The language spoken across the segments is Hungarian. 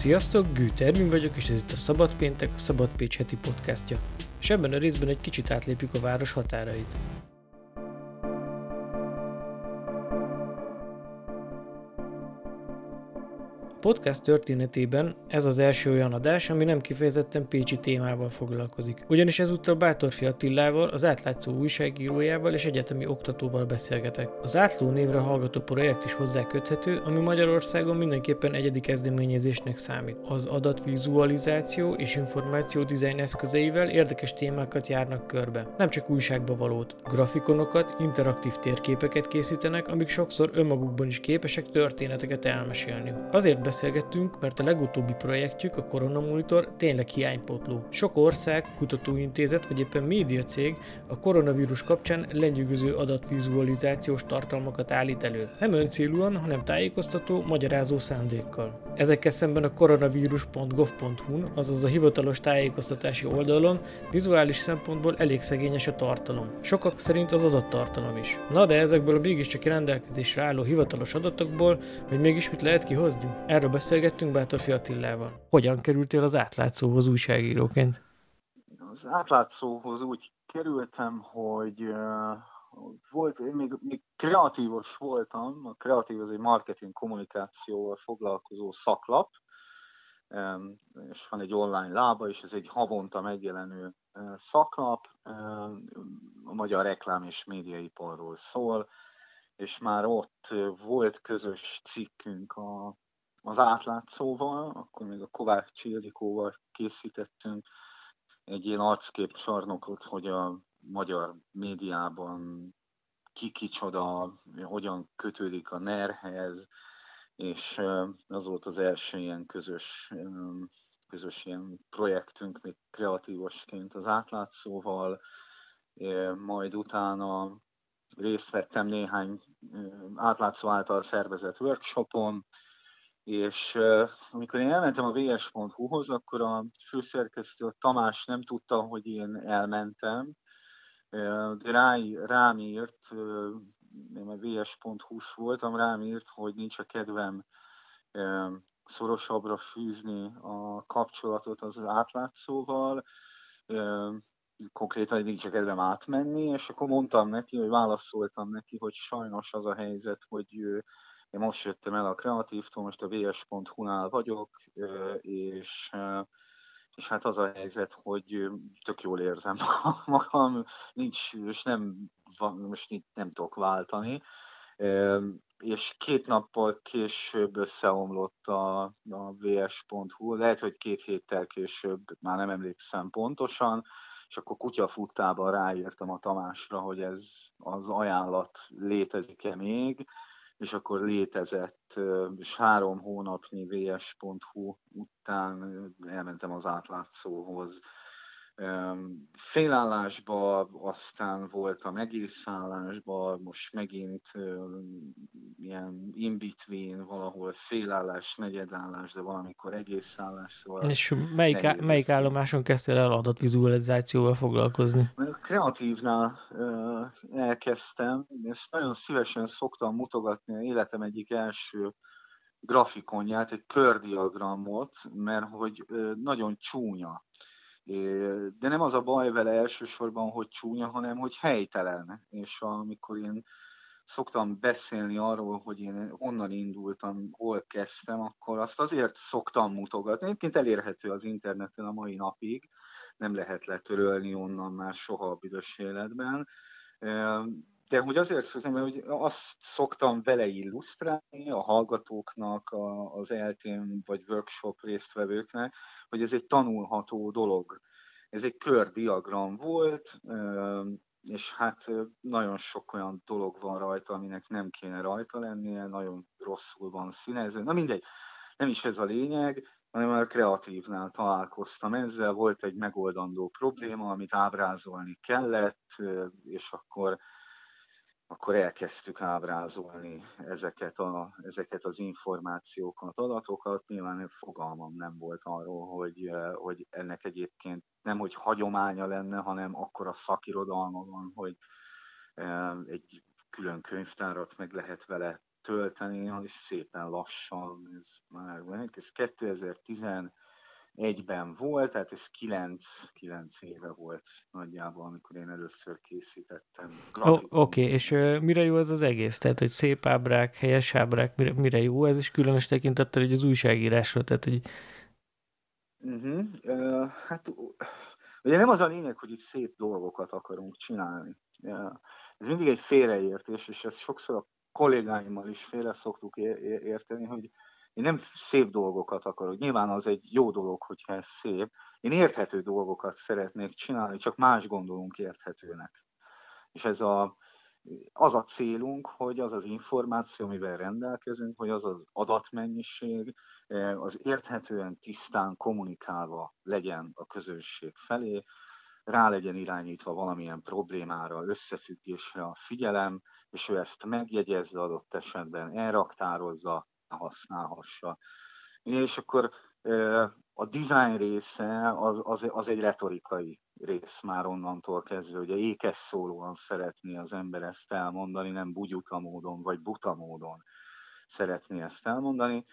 Sziasztok, Gűt Ervin vagyok, és ez itt a Szabad Péntek, a Szabad Pécs heti podcastja. És ebben a részben egy kicsit átlépjük a város határait. Podcast történetében ez az első olyan adás, ami nem kifejezetten pécsi témával foglalkozik. Ugyanis ezúttal Bátorfi Attillával, az átlátszó újságírójával és egyetemi oktatóval beszélgetek. Az átló névre hallgató projekt is hozzá köthető, ami Magyarországon mindenképpen egyedi kezdeményezésnek számít. Az adatvizualizáció és információ dizájn eszközeivel érdekes témákat járnak körbe. Nem csak újságba valót, grafikonokat, interaktív térképeket készítenek, amik sokszor önmagukban is képesek történeteket elmesélni. Azért beszélgettünk, mert a legutóbbi projektjük, a Corona Monitor tényleg hiánypótló. Sok ország, kutatóintézet vagy éppen médiacég a koronavírus kapcsán lenyűgöző adatvizualizációs tartalmakat állít elő. Nem öncélúan, hanem tájékoztató, magyarázó szándékkal. Ezekkel szemben a koronavírus.gov.hu-n, azaz a hivatalos tájékoztatási oldalon vizuális szempontból elég szegényes a tartalom. Sokak szerint az adattartalom is. Na de ezekből a mégiscsak rendelkezésre álló hivatalos adatokból, hogy mégis mit lehet kihozni? Beszélgettünk Bátorfi Attillával. Hogyan kerültél az átlátszóhoz újságíróként? Az átlátszóhoz úgy kerültem, hogy uh, volt, én még, még kreatívos voltam, a kreatív az egy marketing kommunikációval foglalkozó szaklap, és van egy online lába, és ez egy havonta megjelenő uh, szaklap, a magyar reklám és médiaiparról szól, és már ott volt közös cikkünk a az átlátszóval, akkor még a Kovács Ildikóval készítettünk egy ilyen arckép csarnokot, hogy a magyar médiában ki kicsoda, hogyan kötődik a NER-hez, és az volt az első ilyen közös, közös ilyen projektünk, még kreatívosként az átlátszóval, majd utána részt vettem néhány átlátszó által szervezett workshopon, és amikor én elmentem a vs.hu-hoz, akkor a főszerkesztő a Tamás nem tudta, hogy én elmentem, de rá, rám írt, én a vs.hu-s voltam, rám írt, hogy nincs a kedvem szorosabbra fűzni a kapcsolatot az átlátszóval, konkrétan nincs a kedvem átmenni, és akkor mondtam neki, hogy válaszoltam neki, hogy sajnos az a helyzet, hogy én most jöttem el a Kreatívtól, most a vs.hu-nál vagyok, és, és hát az a helyzet, hogy tök jól érzem magam, nincs, és nem, most nem tudok váltani. És két nappal később összeomlott a, a vs.hu, lehet, hogy két héttel később, már nem emlékszem pontosan, és akkor kutyafuttában ráírtam a Tamásra, hogy ez az ajánlat létezik-e még, és akkor létezett, és három hónapnyi vs.hu után elmentem az átlátszóhoz. Félállásba, aztán voltam egész állásba, most megint ilyen in-between, valahol félállás, negyedállás, de valamikor egész állás. Szóval És melyik, á, melyik állomáson kezdtél el adatvizualizációval foglalkozni? Kreatívnál elkezdtem, ezt nagyon szívesen szoktam mutogatni a életem egyik első grafikonját, egy kördiagramot, mert hogy nagyon csúnya de nem az a baj vele elsősorban, hogy csúnya, hanem hogy helytelen. És amikor én szoktam beszélni arról, hogy én honnan indultam, hol kezdtem, akkor azt azért szoktam mutogatni. Egyébként elérhető az interneten a mai napig, nem lehet letörölni onnan már soha a büdös életben. De hogy azért szoktam, mert azt szoktam vele illusztrálni a hallgatóknak, az eltén vagy workshop résztvevőknek, hogy ez egy tanulható dolog. Ez egy kördiagram volt, és hát nagyon sok olyan dolog van rajta, aminek nem kéne rajta lennie, nagyon rosszul van színezve. Na mindegy, nem is ez a lényeg, hanem a kreatívnál találkoztam ezzel, volt egy megoldandó probléma, amit ábrázolni kellett, és akkor akkor elkezdtük ábrázolni ezeket, a, ezeket az információkat, adatokat. Nyilván fogalmam nem volt arról, hogy, hogy ennek egyébként nem, hogy hagyománya lenne, hanem akkor a szakirodalma van, hogy eh, egy külön könyvtárat meg lehet vele tölteni, és szépen lassan, ez már ez 2011-ben volt, tehát ez 9, 9 éve volt nagyjából, amikor én először készítettem. Oké, okay, és uh, mire jó ez az egész? Tehát, hogy szép ábrák, helyes ábrák, mire, mire jó ez, és különös tekintettel, hogy az újságírásra, tehát, hogy Uh-huh. Uh, hát ugye nem az a lényeg, hogy itt szép dolgokat akarunk csinálni. Uh, ez mindig egy félreértés, és ezt sokszor a kollégáimmal is félre szoktuk érteni, hogy én nem szép dolgokat akarok. Nyilván az egy jó dolog, hogyha ez szép. Én érthető dolgokat szeretnék csinálni, csak más gondolunk érthetőnek. És ez a, az a célunk, hogy az az információ, amivel rendelkezünk, hogy az az adatmennyiség, eh, az érthetően, tisztán kommunikálva legyen a közösség felé, rá legyen irányítva valamilyen problémára, összefüggésre a figyelem, és ő ezt megjegyezze adott esetben, elraktározza, használhassa. És akkor eh, a design része az, az, az egy retorikai rész már onnantól kezdve, hogy ékes szólóan szeretné az ember ezt elmondani, nem bugyuta módon vagy buta módon szeretné ezt elmondani,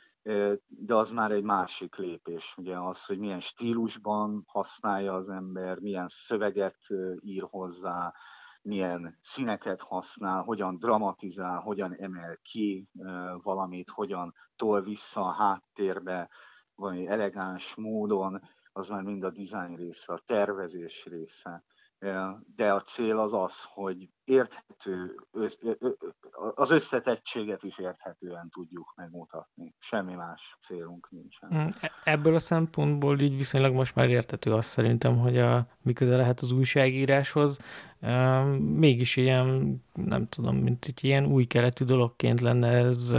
de az már egy másik lépés, ugye az, hogy milyen stílusban használja az ember, milyen szöveget ír hozzá, milyen színeket használ, hogyan dramatizál, hogyan emel ki valamit, hogyan tol vissza a háttérbe, valami elegáns módon, az már mind a design része, a tervezés része. De a cél az az, hogy érthető, az összetettséget is érthetően tudjuk megmutatni. Semmi más célunk nincsen. Mm, e-, ebből a szempontból így viszonylag most már érthető azt szerintem, hogy a, miközben lehet az újságíráshoz, mégis ilyen, nem tudom, mint egy ilyen új keletű dologként lenne ez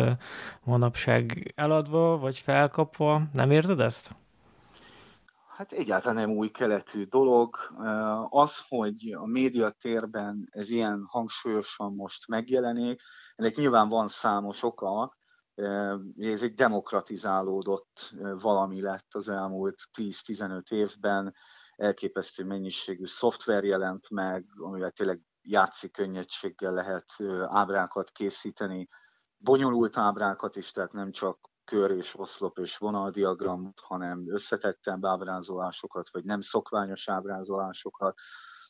manapság eladva, vagy felkapva. Nem érzed ezt? Hát egyáltalán nem új keletű dolog. Az, hogy a médiatérben ez ilyen hangsúlyosan most megjelenik, ennek nyilván van számos oka, ez egy demokratizálódott valami lett az elmúlt 10-15 évben, elképesztő mennyiségű szoftver jelent meg, amivel tényleg játszik könnyedséggel lehet ábrákat készíteni, bonyolult ábrákat is, tehát nem csak kör és oszlop és vonaldiagramot, hanem összetettebb ábrázolásokat, vagy nem szokványos ábrázolásokat.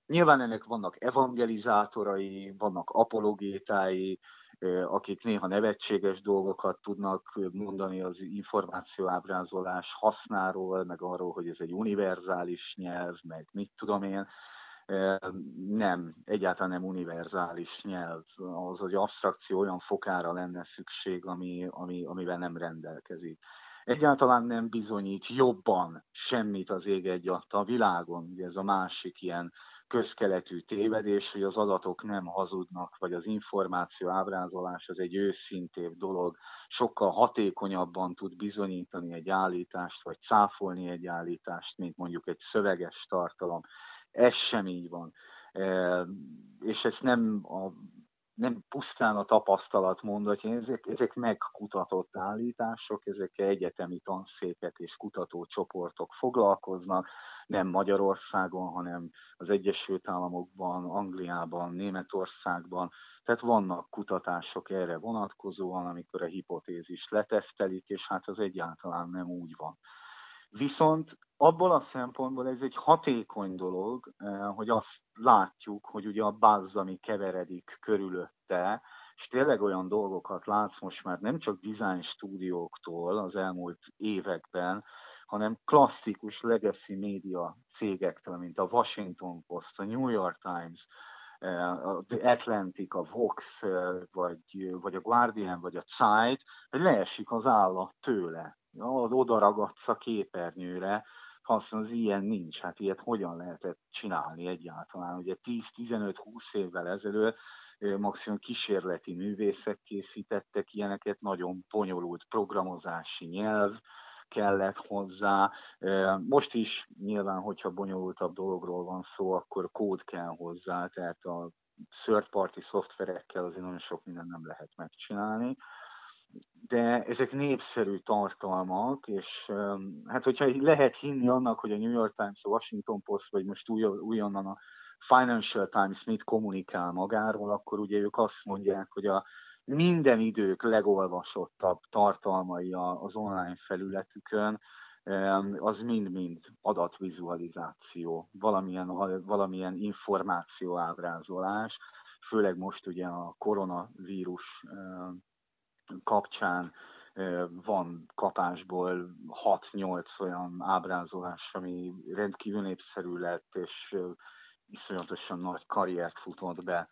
Nyilván ennek vannak evangelizátorai, vannak apologétái, akik néha nevetséges dolgokat tudnak mondani az információábrázolás hasznáról, meg arról, hogy ez egy univerzális nyelv, meg mit tudom én nem, egyáltalán nem univerzális nyelv. Az, hogy abstrakció olyan fokára lenne szükség, ami, ami, amivel nem rendelkezik. Egyáltalán nem bizonyít jobban semmit az ég egy a világon. Ugye ez a másik ilyen közkeletű tévedés, hogy az adatok nem hazudnak, vagy az információ ábrázolás az egy őszintébb dolog, sokkal hatékonyabban tud bizonyítani egy állítást, vagy cáfolni egy állítást, mint mondjuk egy szöveges tartalom. Ez sem így van. És ezt nem, a, nem pusztán a tapasztalat mondatja, ezek, ezek megkutatott állítások, ezek egyetemi tanszékek és kutatócsoportok foglalkoznak, nem Magyarországon, hanem az Egyesült Államokban, Angliában, Németországban. Tehát vannak kutatások erre vonatkozóan, amikor a hipotézis letesztelik, és hát az egyáltalán nem úgy van. Viszont abból a szempontból ez egy hatékony dolog, eh, hogy azt látjuk, hogy ugye a buzz, ami keveredik körülötte, és tényleg olyan dolgokat látsz most már nem csak design stúdióktól az elmúlt években, hanem klasszikus legacy média cégektől, mint a Washington Post, a New York Times, eh, The Atlantic, a Vox, eh, vagy, vagy a Guardian, vagy a Zeit, hogy leesik az állat tőle. Oda ragadsz a képernyőre, mondod, hogy ilyen nincs, hát ilyet hogyan lehetett csinálni egyáltalán. Ugye 10-15-20 évvel ezelőtt maximum kísérleti művészek készítettek ilyeneket, nagyon bonyolult programozási nyelv kellett hozzá. Most is nyilván, hogyha bonyolultabb dologról van szó, akkor kód kell hozzá, tehát a third party szoftverekkel azért nagyon sok minden nem lehet megcsinálni de ezek népszerű tartalmak, és hát hogyha lehet hinni annak, hogy a New York Times, a Washington Post, vagy most új, újonnan a Financial Times mit kommunikál magáról, akkor ugye ők azt mondják, hogy a minden idők legolvasottabb tartalmai az online felületükön, az mind-mind adatvizualizáció, valamilyen, valamilyen információ ábrázolás, főleg most ugye a koronavírus kapcsán van kapásból 6-8 olyan ábrázolás, ami rendkívül népszerű lett, és iszonyatosan nagy karriert futott be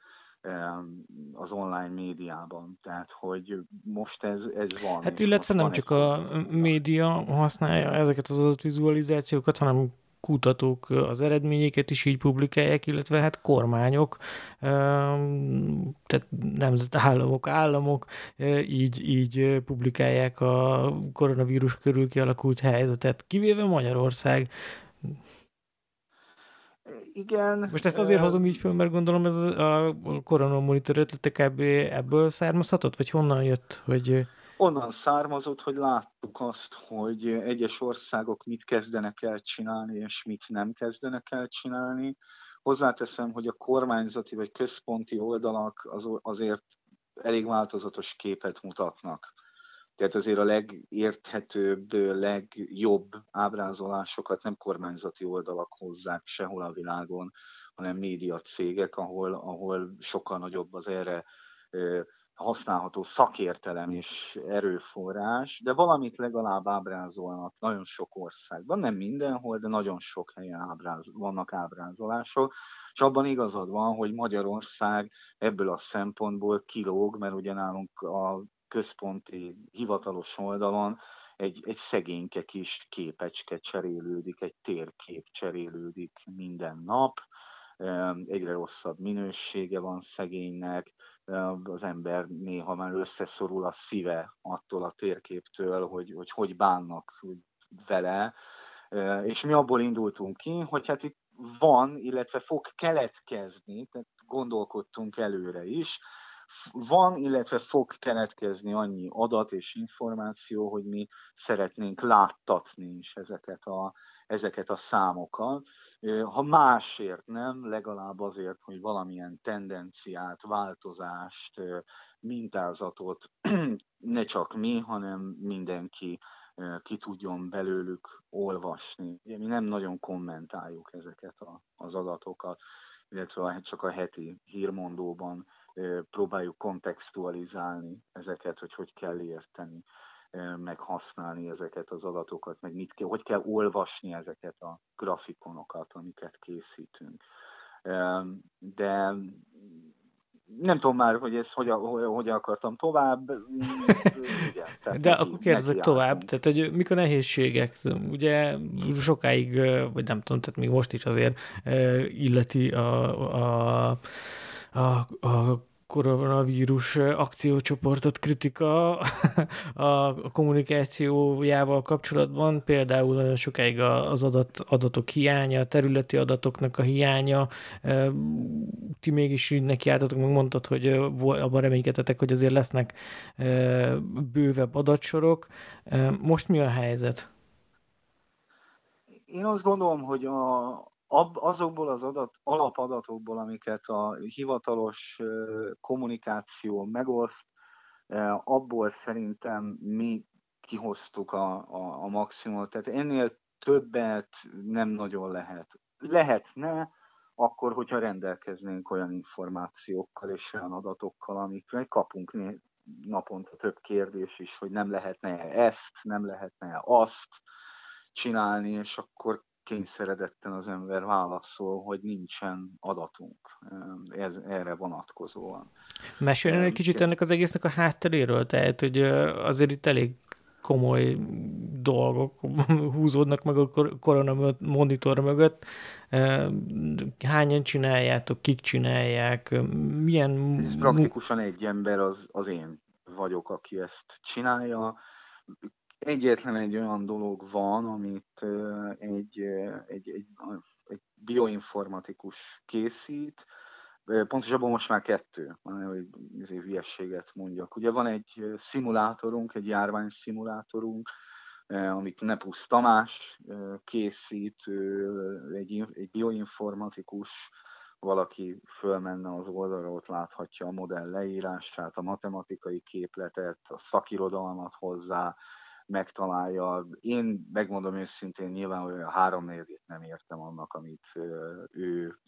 az online médiában. Tehát, hogy most ez, ez van. Hát illetve nem csak a média használja ezeket az adatvizualizációkat, hanem kutatók az eredményeket is így publikálják, illetve hát kormányok, tehát nemzetállamok, államok így, így publikálják a koronavírus körül kialakult helyzetet, kivéve Magyarország. Igen. Most ezt azért hozom így föl, mert gondolom ez a koronamonitor ötlete kb. ebből származhatott, vagy honnan jött, hogy onnan származott, hogy láttuk azt, hogy egyes országok mit kezdenek el csinálni, és mit nem kezdenek el csinálni. Hozzáteszem, hogy a kormányzati vagy központi oldalak az, azért elég változatos képet mutatnak. Tehát azért a legérthetőbb, legjobb ábrázolásokat nem kormányzati oldalak hozzák sehol a világon, hanem médiacégek, ahol, ahol sokkal nagyobb az erre használható szakértelem és erőforrás, de valamit legalább ábrázolnak nagyon sok országban, nem mindenhol, de nagyon sok helyen ábráz, vannak ábrázolások, és abban igazad van, hogy Magyarország ebből a szempontból kilóg, mert ugye nálunk a központi hivatalos oldalon egy, egy szegényke kis képecske cserélődik, egy térkép cserélődik minden nap, egyre rosszabb minősége van szegénynek, az ember néha már összeszorul a szíve attól a térképtől, hogy hogy, hogy bánnak vele, és mi abból indultunk ki, hogy hát itt van, illetve fog keletkezni, tehát gondolkodtunk előre is, van, illetve fog keletkezni annyi adat és információ, hogy mi szeretnénk láttatni is ezeket a, ezeket a számokat. Ha másért nem, legalább azért, hogy valamilyen tendenciát, változást, mintázatot ne csak mi, hanem mindenki ki tudjon belőlük olvasni. Ugye mi nem nagyon kommentáljuk ezeket a, az adatokat, illetve csak a heti hírmondóban próbáljuk kontextualizálni ezeket, hogy hogy kell érteni meg használni ezeket az adatokat, meg mit kell, hogy kell olvasni ezeket a grafikonokat, amiket készítünk. De nem tudom már, hogy ezt hogy, hogy akartam tovább. Igen, De akkor kérdezek tovább, tehát hogy mik a nehézségek? Ugye sokáig, vagy nem tudom, tehát még most is azért illeti a, a, a, a koronavírus akciócsoportot kritika a kommunikációjával kapcsolatban, például nagyon sokáig az adat, adatok hiánya, a területi adatoknak a hiánya, ti mégis így nekiálltatok, meg mondtad, hogy abban reménykedetek, hogy azért lesznek bővebb adatsorok. Most mi a helyzet? Én azt gondolom, hogy a, azokból az adat, alapadatokból, amiket a hivatalos kommunikáció megoszt, abból szerintem mi kihoztuk a, a, a maximumot. Tehát ennél többet nem nagyon lehet. Lehetne, akkor, hogyha rendelkeznénk olyan információkkal és olyan adatokkal, amikre kapunk naponta több kérdés is, hogy nem lehetne ezt, nem lehetne azt csinálni, és akkor kényszeredetten az ember válaszol, hogy nincsen adatunk ez, erre vonatkozóan. Meséljen egy kicsit ennek az egésznek a hátteréről, tehát, hogy azért itt elég komoly dolgok húzódnak meg a korona monitor mögött. Hányan csináljátok, kik csinálják, milyen... Ez praktikusan egy ember az, az én vagyok, aki ezt csinálja egyetlen egy olyan dolog van, amit egy, egy, egy, egy bioinformatikus készít, pontosabban most már kettő, hogy ezért hülyességet mondjak. Ugye van egy szimulátorunk, egy járvány szimulátorunk, amit Nepusz Tamás készít, egy, egy bioinformatikus, valaki fölmenne az oldalra, ott láthatja a modell leírását, a matematikai képletet, a szakirodalmat hozzá, megtalálja. Én megmondom őszintén, nyilván hogy a három nem értem annak, amit ő,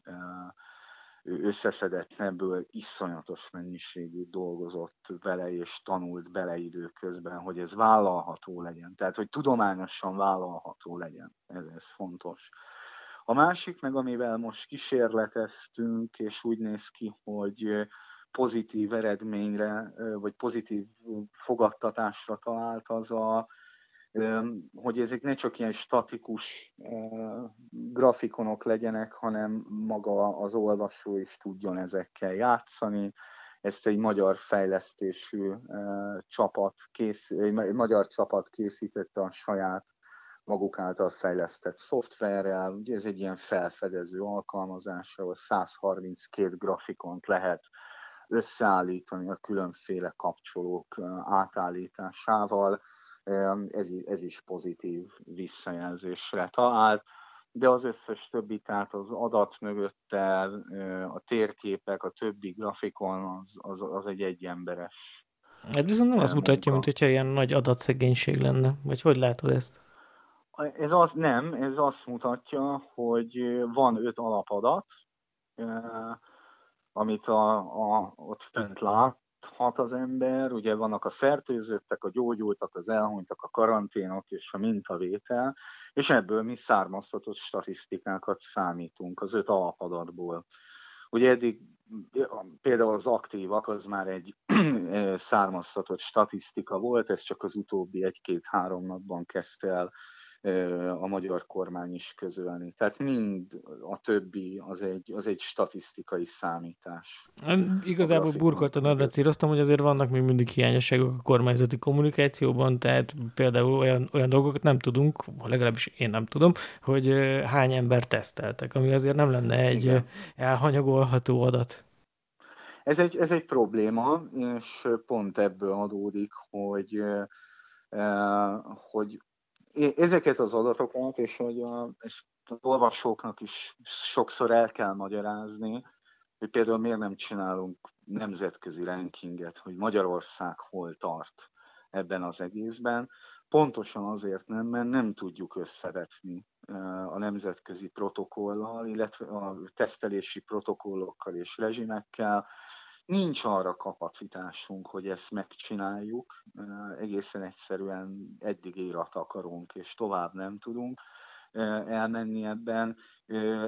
ő összeszedett ebből, iszonyatos mennyiségű dolgozott vele és tanult bele időközben, hogy ez vállalható legyen. Tehát, hogy tudományosan vállalható legyen. Ez, ez fontos. A másik meg, amivel most kísérleteztünk, és úgy néz ki, hogy pozitív eredményre, vagy pozitív fogadtatásra talált, az a, hogy ezek ne csak ilyen statikus grafikonok legyenek, hanem maga az olvasó is tudjon ezekkel játszani. Ezt egy magyar fejlesztésű csapat, kész, egy magyar csapat készítette a saját maguk által fejlesztett szoftverrel. Ugye ez egy ilyen felfedező alkalmazás, ahol 132 grafikont lehet összeállítani a különféle kapcsolók átállításával. Ez, ez is pozitív visszajelzésre talált, de az összes többi, tehát az adat mögötte, a térképek, a többi grafikon, az, az, az egy egyemberes. Ez viszont nem azt mutatja, mint hogyha ilyen nagy adatszegénység lenne. Vagy hogy látod ezt? Ez az nem, ez azt mutatja, hogy van öt alapadat, amit a, a, ott fönt láthat az ember, ugye vannak a fertőzöttek, a gyógyultak, az elhunytak, a karanténok és a mintavétel, és ebből mi származtatott statisztikákat számítunk az öt alapadatból. Ugye eddig például az aktívak az már egy származtatott statisztika volt, ez csak az utóbbi egy-két-három napban kezdte el a magyar kormány is közölni. Tehát mind a többi az egy, az egy statisztikai számítás. Igazából burkoltan arra céloztam, hogy azért vannak még mindig hiányosságok a kormányzati kommunikációban, tehát például olyan, olyan dolgokat nem tudunk, legalábbis én nem tudom, hogy hány ember teszteltek, ami azért nem lenne egy Igen. elhanyagolható adat. Ez egy, ez egy probléma, és pont ebből adódik, hogy hogy ezeket az adatokat, és hogy a, ezt az olvasóknak is sokszor el kell magyarázni, hogy például miért nem csinálunk nemzetközi rankinget, hogy Magyarország hol tart ebben az egészben. Pontosan azért nem, mert nem tudjuk összevetni a nemzetközi protokollal, illetve a tesztelési protokollokkal és rezsimekkel, nincs arra kapacitásunk, hogy ezt megcsináljuk, egészen egyszerűen eddig érat akarunk, és tovább nem tudunk elmenni ebben.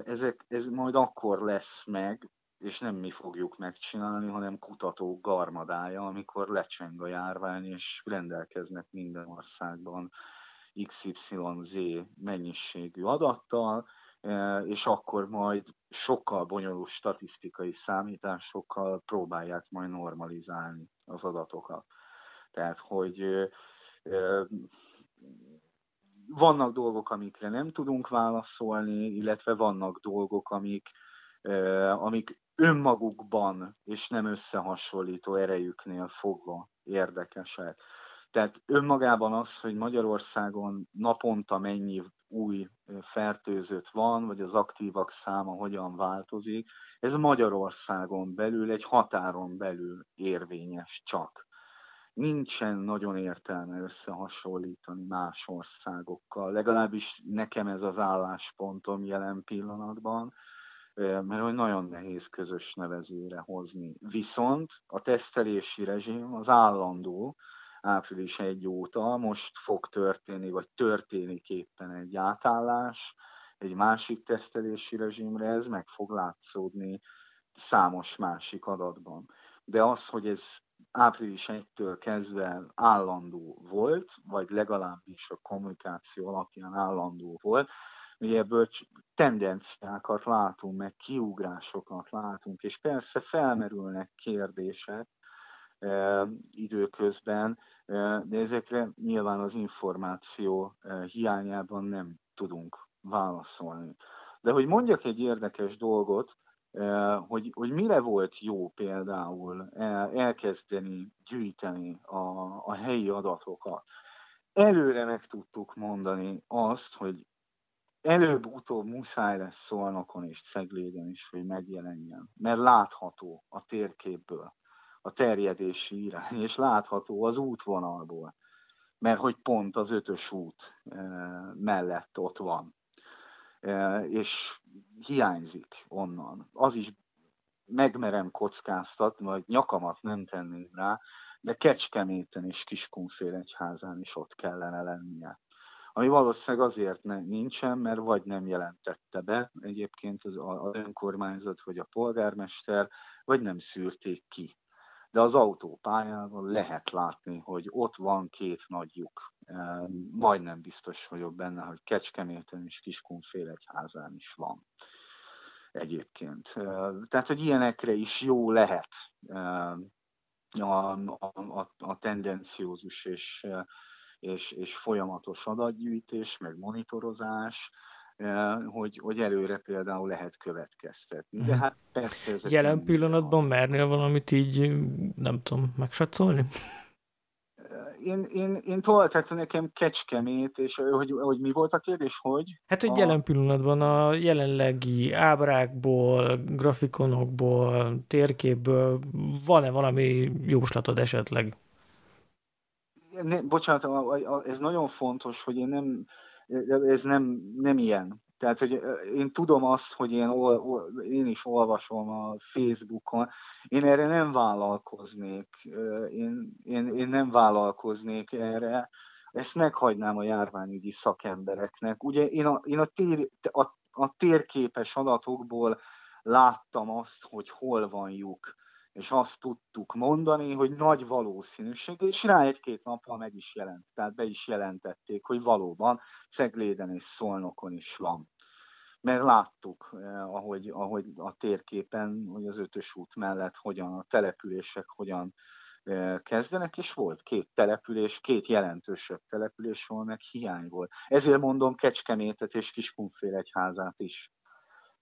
Ezek, ez majd akkor lesz meg, és nem mi fogjuk megcsinálni, hanem kutatók garmadája, amikor lecseng a járvány, és rendelkeznek minden országban XYZ mennyiségű adattal, és akkor majd sokkal bonyolult statisztikai számításokkal próbálják majd normalizálni az adatokat. Tehát, hogy vannak dolgok, amikre nem tudunk válaszolni, illetve vannak dolgok, amik, amik önmagukban és nem összehasonlító erejüknél fogva érdekesek. Tehát önmagában az, hogy Magyarországon naponta mennyi új fertőzött van, vagy az aktívak száma hogyan változik, ez Magyarországon belül, egy határon belül érvényes csak. Nincsen nagyon értelme összehasonlítani más országokkal, legalábbis nekem ez az álláspontom jelen pillanatban, mert hogy nagyon nehéz közös nevezőre hozni. Viszont a tesztelési rezsim az állandó, április 1 óta, most fog történni, vagy történik éppen egy átállás, egy másik tesztelési rezsimre, ez meg fog látszódni számos másik adatban. De az, hogy ez április 1-től kezdve állandó volt, vagy legalábbis a kommunikáció alapján állandó volt, ugye ebből tendenciákat látunk, meg kiugrásokat látunk, és persze felmerülnek kérdések, időközben, de ezekre nyilván az információ hiányában nem tudunk válaszolni. De hogy mondjak egy érdekes dolgot, hogy, hogy mire volt jó például elkezdeni gyűjteni a, a helyi adatokat. Előre meg tudtuk mondani azt, hogy előbb-utóbb muszáj lesz Szolnokon és Cegléden is, hogy megjelenjen, mert látható a térképből a terjedési irány, és látható az útvonalból, mert hogy pont az ötös út mellett ott van, és hiányzik onnan. Az is megmerem kockáztatni, vagy nyakamat nem tenném rá, de Kecskeméten és Kiskunfélegyházán is ott kellene lennie. Ami valószínűleg azért ne, nincsen, mert vagy nem jelentette be egyébként az, az önkormányzat vagy a polgármester, vagy nem szűrték ki. De az autópályán lehet látni, hogy ott van két nagy lyuk. Majdnem biztos vagyok benne, hogy Kecskeméten és Kiskunfélegyházán is van egyébként. Tehát, hogy ilyenekre is jó lehet a, a, a tendenciózus és, és, és folyamatos adatgyűjtés, meg monitorozás, hogy, hogy előre például lehet következtetni. De mhm. hát persze ezek Jelen pillanatban mernél valamit így, nem tudom, megsatszolni? én, én, én toltam nekem Kecskemét, és hogy, hogy mi volt a kérdés, hogy? Hát, hogy a... jelen pillanatban a jelenlegi ábrákból, grafikonokból, térképből van-e valami jóslatod esetleg? Ne, bocsánat, ez nagyon fontos, hogy én nem, ez nem, nem ilyen. Tehát, hogy én tudom azt, hogy én, én is olvasom a Facebookon, én erre nem vállalkoznék, én, én, én nem vállalkoznék erre, ezt meghagynám a járványügyi szakembereknek. Ugye én a, én a, tér, a, a térképes adatokból láttam azt, hogy hol van lyuk, és azt tudtuk mondani, hogy nagy valószínűség, és rá egy-két nappal meg is jelent, tehát be is jelentették, hogy valóban Cegléden és Szolnokon is van. Mert láttuk, eh, ahogy, ahogy a térképen, hogy az ötös út mellett hogyan a települések hogyan eh, kezdenek, és volt két település, két jelentősebb település, ahol meg hiány volt. Ezért mondom Kecskemétet és Kiskunfélegyházát is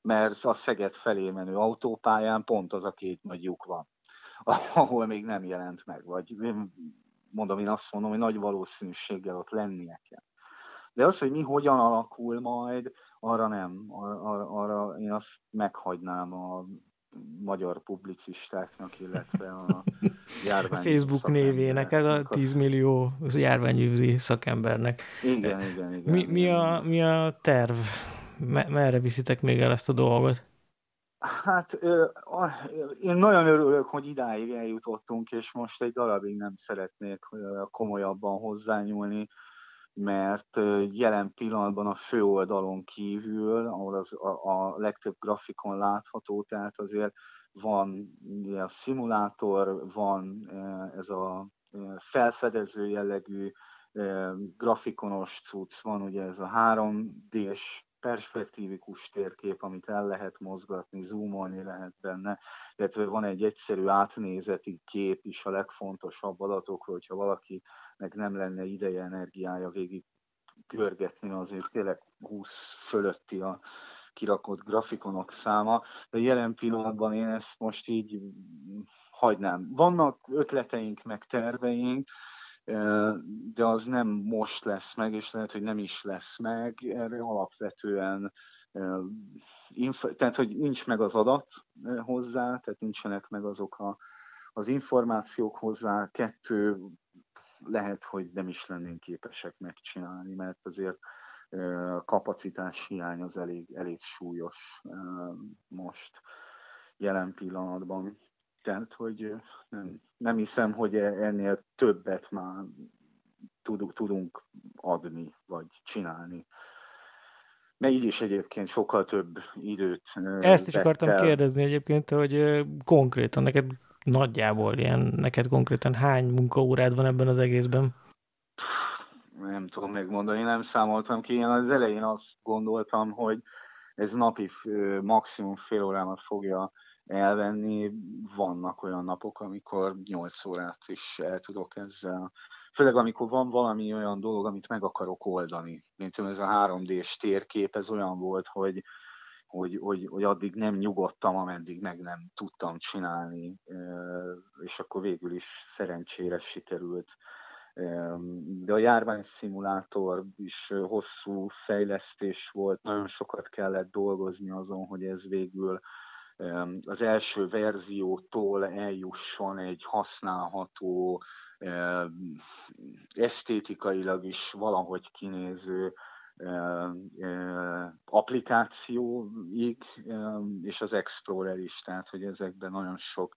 mert a Szeged felé menő autópályán pont az a két nagy lyuk van, ahol még nem jelent meg, vagy mondom, én azt mondom, hogy nagy valószínűséggel ott lennie kell. De az, hogy mi hogyan alakul majd, arra nem, arra, arra én azt meghagynám a magyar publicistáknak, illetve a járvány. Facebook névének, ez a 10 millió járványügyi szakembernek. Igen, igen, igen. Mi, mi, a, mi a terv merre viszitek még el ezt a dolgot? Hát én nagyon örülök, hogy idáig eljutottunk, és most egy darabig nem szeretnék komolyabban hozzányúlni, mert jelen pillanatban a főoldalon kívül, ahol az, a, legtöbb grafikon látható, tehát azért van a szimulátor, van ez a felfedező jellegű grafikonos cucc, van ugye ez a 3D-s perspektívikus térkép, amit el lehet mozgatni, zoomolni lehet benne, illetve van egy egyszerű átnézeti kép is a legfontosabb adatokról, hogyha valakinek nem lenne ideje, energiája végig görgetni, azért tényleg 20 fölötti a kirakott grafikonok száma, de jelen pillanatban én ezt most így hagynám. Vannak ötleteink, meg terveink, de az nem most lesz meg, és lehet, hogy nem is lesz meg. Erre alapvetően tehát, hogy nincs meg az adat hozzá, tehát nincsenek meg azok a, az információk hozzá. Kettő, lehet, hogy nem is lennénk képesek megcsinálni, mert azért kapacitás hiány az elég, elég súlyos most jelen pillanatban. Tehát, hogy nem, nem hiszem, hogy e, ennél többet már tudunk, tudunk adni, vagy csinálni. Mert így is egyébként sokkal több időt Ezt is akartam el. kérdezni egyébként, hogy konkrétan neked nagyjából ilyen, neked konkrétan hány munkaórád van ebben az egészben? Nem tudom megmondani, nem számoltam ki. Én az elején azt gondoltam, hogy ez napi maximum fél órámat fogja elvenni. Vannak olyan napok, amikor 8 órát is el tudok ezzel. Főleg amikor van valami olyan dolog, amit meg akarok oldani. Mint ez a 3D-s térkép, ez olyan volt, hogy, hogy, hogy, hogy addig nem nyugodtam, ameddig meg nem tudtam csinálni, és akkor végül is szerencsére sikerült de a járvány szimulátor is hosszú fejlesztés volt, nagyon sokat kellett dolgozni azon, hogy ez végül az első verziótól eljusson egy használható, esztétikailag is valahogy kinéző applikációig, és az Explorer is, tehát hogy ezekben nagyon sok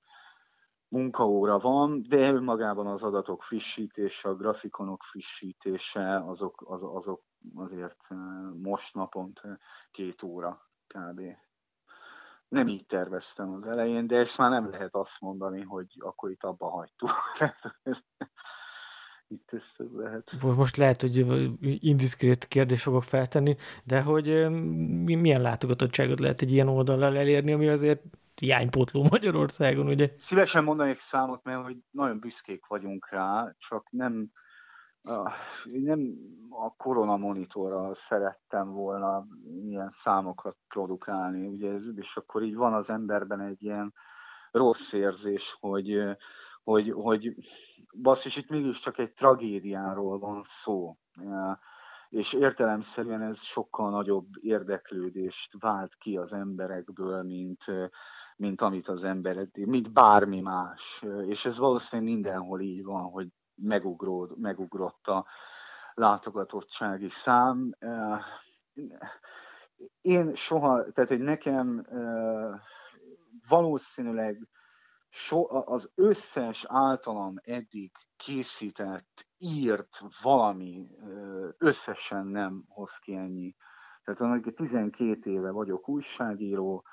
munkaóra van, de önmagában az adatok frissítése, a grafikonok frissítése, azok, az, azok azért most naponta két óra kb. Nem így terveztem az elején, de ezt már nem lehet azt mondani, hogy akkor itt abba hagytuk. itt össze lehet. Most lehet, hogy indiszkrét kérdést fogok feltenni, de hogy milyen látogatottságot lehet egy ilyen oldallal elérni, ami azért hiánypótló Magyarországon, ugye? Szívesen mondanék számot, mert hogy nagyon büszkék vagyunk rá, csak nem, nem a korona monitorral szerettem volna ilyen számokat produkálni, ugye, és akkor így van az emberben egy ilyen rossz érzés, hogy, hogy, hogy basszus, itt mégiscsak egy tragédiáról van szó. És értelemszerűen ez sokkal nagyobb érdeklődést vált ki az emberekből, mint, mint amit az ember, mint bármi más. És ez valószínűleg mindenhol így van, hogy megugrod, megugrott a látogatottsági szám. Én soha, tehát hogy nekem valószínűleg so, az összes általam eddig készített, írt valami összesen nem hoz ki ennyi. Tehát 12 éve vagyok újságíró,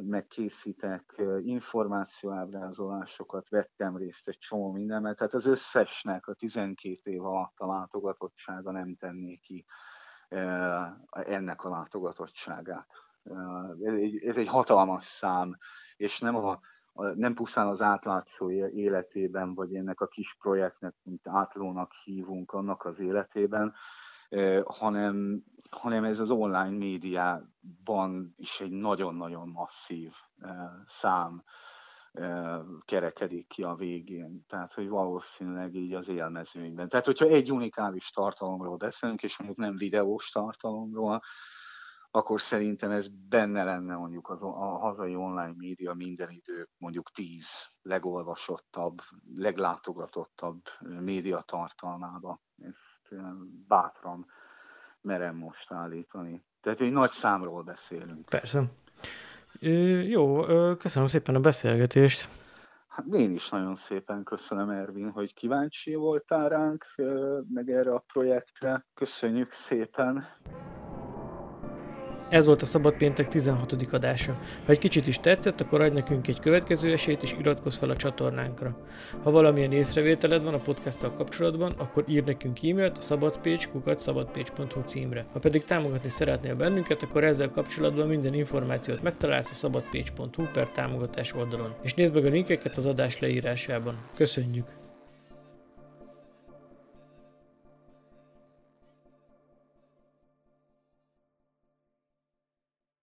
megkészítek információábrázolásokat, vettem részt egy csomó mindenben, tehát az összesnek a 12 év alatt a látogatottsága nem tenné ki ennek a látogatottságát. Ez egy, ez egy hatalmas szám, és nem, a, nem pusztán az átlátszó életében, vagy ennek a kis projektnek, mint átlónak hívunk, annak az életében, hanem, hanem ez az online médiában is egy nagyon-nagyon masszív szám kerekedik ki a végén. Tehát, hogy valószínűleg így az élmezőnyben. Tehát, hogyha egy unikális tartalomról beszélünk, és mondjuk nem videós tartalomról, akkor szerintem ez benne lenne mondjuk az, a hazai online média minden idő mondjuk tíz legolvasottabb, leglátogatottabb médiatartalmába. Ezt bátran merem most állítani. Tehát egy nagy számról beszélünk. Persze. Jó, köszönöm szépen a beszélgetést. Hát én is nagyon szépen köszönöm, Ervin, hogy kíváncsi voltál ránk, meg erre a projektre. Köszönjük szépen! Ez volt a Szabad Péntek 16. adása. Ha egy kicsit is tetszett, akkor adj nekünk egy következő esélyt és iratkozz fel a csatornánkra. Ha valamilyen észrevételed van a podcasttal kapcsolatban, akkor ír nekünk e-mailt a szabadpécs.hu címre. Ha pedig támogatni szeretnél bennünket, akkor ezzel kapcsolatban minden információt megtalálsz a szabadpécs.hu per támogatás oldalon. És nézd meg a linkeket az adás leírásában. Köszönjük!